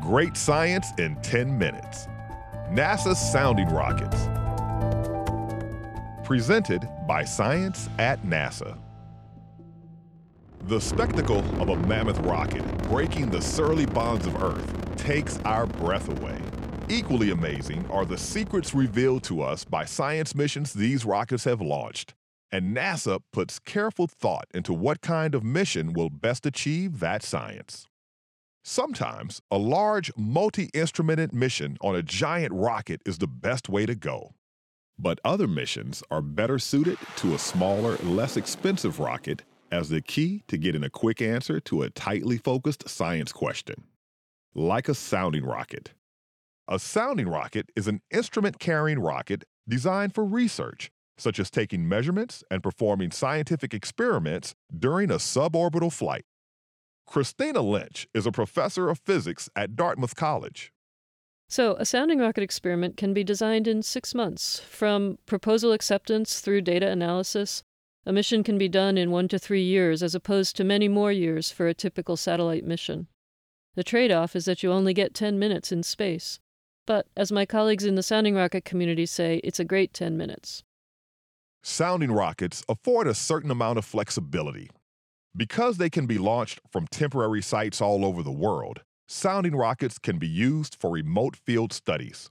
Great science in 10 minutes. NASA's Sounding Rockets. Presented by Science at NASA. The spectacle of a mammoth rocket breaking the surly bonds of Earth takes our breath away. Equally amazing are the secrets revealed to us by science missions these rockets have launched. And NASA puts careful thought into what kind of mission will best achieve that science. Sometimes a large, multi instrumented mission on a giant rocket is the best way to go. But other missions are better suited to a smaller, less expensive rocket as the key to getting a quick answer to a tightly focused science question. Like a sounding rocket. A sounding rocket is an instrument carrying rocket designed for research, such as taking measurements and performing scientific experiments during a suborbital flight. Kristina Lynch is a professor of physics at Dartmouth College. So, a sounding rocket experiment can be designed in six months. From proposal acceptance through data analysis, a mission can be done in one to three years, as opposed to many more years for a typical satellite mission. The trade off is that you only get 10 minutes in space. But as my colleagues in the sounding rocket community say, it's a great 10 minutes. Sounding rockets afford a certain amount of flexibility. Because they can be launched from temporary sites all over the world, sounding rockets can be used for remote field studies.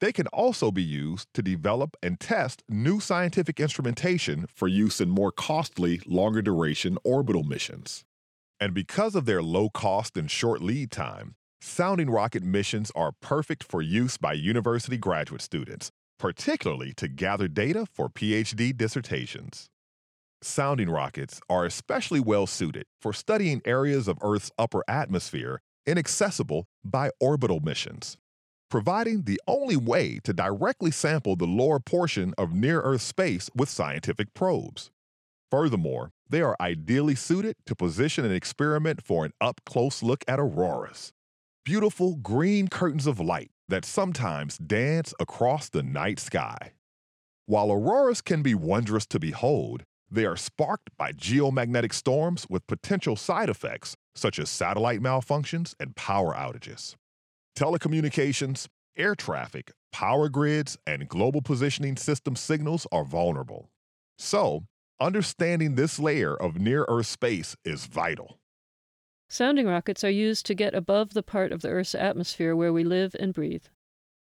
They can also be used to develop and test new scientific instrumentation for use in more costly, longer duration orbital missions. And because of their low cost and short lead time, Sounding rocket missions are perfect for use by university graduate students, particularly to gather data for PhD dissertations. Sounding rockets are especially well suited for studying areas of Earth's upper atmosphere inaccessible by orbital missions, providing the only way to directly sample the lower portion of near Earth space with scientific probes. Furthermore, they are ideally suited to position an experiment for an up close look at auroras, beautiful green curtains of light that sometimes dance across the night sky. While auroras can be wondrous to behold, they are sparked by geomagnetic storms with potential side effects such as satellite malfunctions and power outages. Telecommunications, air traffic, power grids, and global positioning system signals are vulnerable. So, understanding this layer of near Earth space is vital. Sounding rockets are used to get above the part of the Earth's atmosphere where we live and breathe.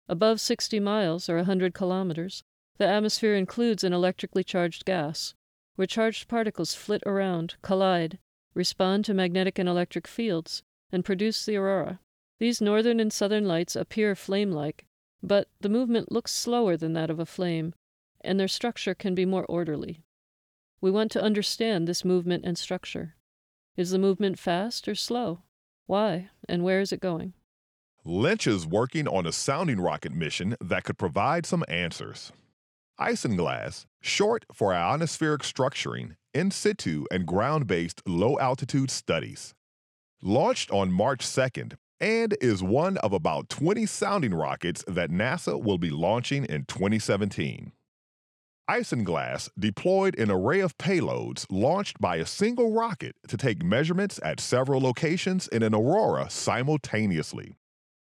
Above 60 miles, or 100 kilometers, the atmosphere includes an electrically charged gas, where charged particles flit around, collide, respond to magnetic and electric fields, and produce the aurora. These northern and southern lights appear flame like, but the movement looks slower than that of a flame, and their structure can be more orderly. We want to understand this movement and structure. Is the movement fast or slow? Why, and where is it going? Lynch is working on a sounding rocket mission that could provide some answers. Isinglass, short for ionospheric structuring, in situ and ground based low altitude studies. Launched on March 2nd and is one of about 20 sounding rockets that NASA will be launching in 2017. Isinglass deployed an array of payloads launched by a single rocket to take measurements at several locations in an aurora simultaneously.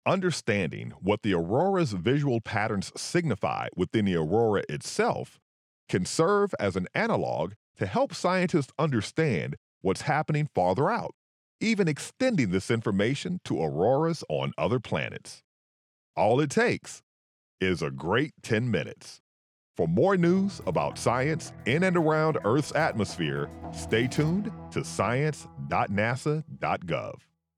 Understanding what the aurora's visual patterns signify within the aurora itself can serve as an analog to help scientists understand what's happening farther out, even extending this information to auroras on other planets. All it takes is a great 10 minutes. For more news about science in and around Earth's atmosphere, stay tuned to science.nasa.gov.